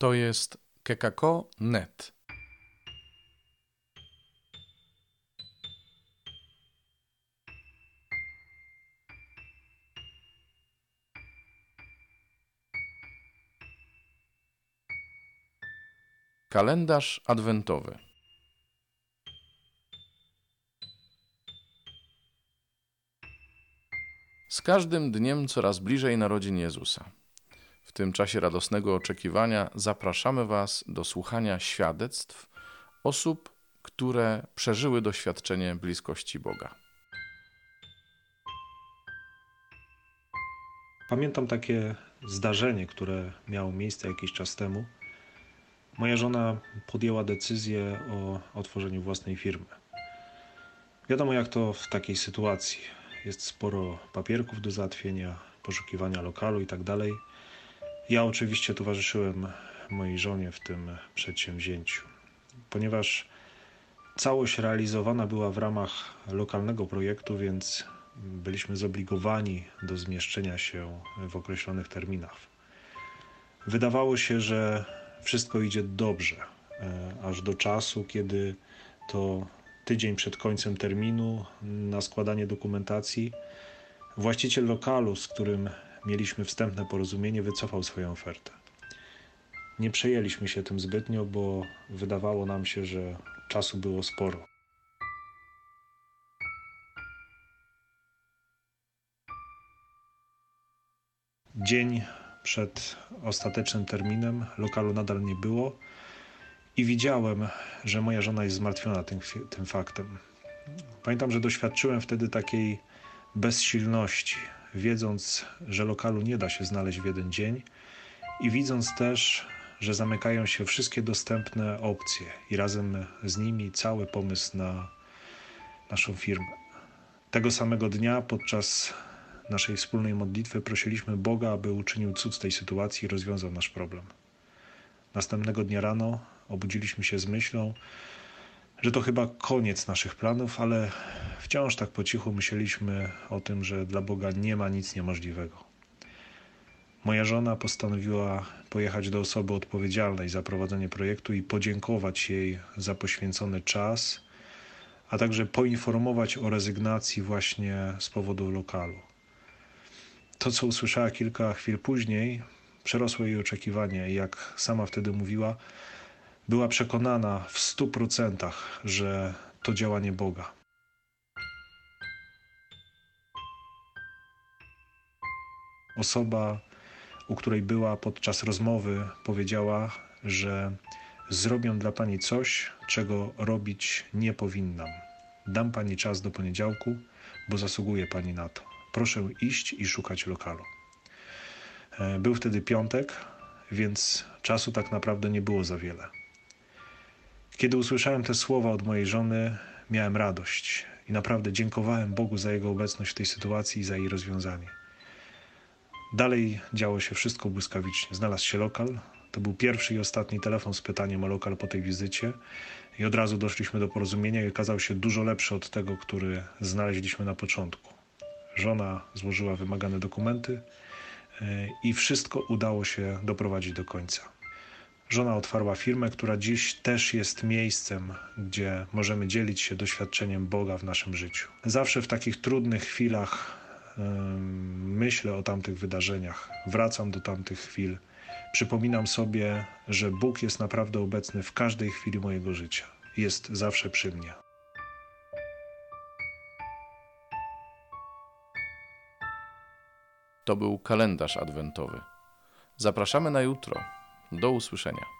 To jest kekako.net. Kalendarz adwentowy. Z każdym dniem coraz bliżej narodzin Jezusa. W tym czasie radosnego oczekiwania zapraszamy Was do słuchania świadectw osób, które przeżyły doświadczenie bliskości Boga. Pamiętam takie zdarzenie, które miało miejsce jakiś czas temu. Moja żona podjęła decyzję o otworzeniu własnej firmy. Wiadomo, jak to w takiej sytuacji. Jest sporo papierków do załatwienia, poszukiwania lokalu itd. Ja oczywiście towarzyszyłem mojej żonie w tym przedsięwzięciu, ponieważ całość realizowana była w ramach lokalnego projektu, więc byliśmy zobligowani do zmieszczenia się w określonych terminach. Wydawało się, że wszystko idzie dobrze, e, aż do czasu, kiedy to tydzień przed końcem terminu na składanie dokumentacji właściciel lokalu, z którym mieliśmy wstępne porozumienie, wycofał swoją ofertę. Nie przejęliśmy się tym zbytnio, bo wydawało nam się, że czasu było sporo. Dzień przed ostatecznym terminem lokalu nadal nie było i widziałem, że moja żona jest zmartwiona tym, tym faktem. Pamiętam, że doświadczyłem wtedy takiej bezsilności, wiedząc, że lokalu nie da się znaleźć w jeden dzień i widząc też, że zamykają się wszystkie dostępne opcje i razem z nimi cały pomysł na naszą firmę. Tego samego dnia podczas naszej wspólnej modlitwy prosiliśmy Boga, aby uczynił cud z tej sytuacji i rozwiązał nasz problem. Następnego dnia rano obudziliśmy się z myślą, że to chyba koniec naszych planów, ale wciąż tak po cichu myśleliśmy o tym, że dla Boga nie ma nic niemożliwego. Moja żona postanowiła pojechać do osoby odpowiedzialnej za prowadzenie projektu i podziękować jej za poświęcony czas, a także poinformować o rezygnacji właśnie z powodu lokalu. To, co usłyszała kilka chwil później, przerosło jej oczekiwanie i jak sama wtedy mówiła, była przekonana w stu procentach, że to działanie Boga. Osoba, u której była podczas rozmowy, powiedziała, że zrobią dla pani coś, czego robić nie powinnam. Dam pani czas do poniedziałku, bo zasługuje pani na to. Proszę iść i szukać lokalu. E, był wtedy piątek, więc czasu tak naprawdę nie było za wiele. Kiedy usłyszałem te słowa od mojej żony, miałem radość i naprawdę dziękowałem Bogu za Jego obecność w tej sytuacji i za jej rozwiązanie. Dalej działo się wszystko błyskawicznie. Znalazł się lokal. To był pierwszy i ostatni telefon z pytaniem o lokal po tej wizycie. I od razu doszliśmy do porozumienia i okazał się dużo lepszy od tego, który znaleźliśmy na początku. Żona złożyła wymagane dokumenty e, i wszystko udało się doprowadzić do końca. Żona otwarła firmę, która dziś też jest miejscem, gdzie możemy dzielić się doświadczeniem Boga w naszym życiu. Zawsze w takich trudnych chwilach myślę o tamtych wydarzeniach, wracam do tamtych chwil. Przypominam sobie, że Bóg jest naprawdę obecny w każdej chwili mojego życia. Jest zawsze przy mnie. To był kalendarz adwentowy. Zapraszamy na jutro. Do usłyszenia.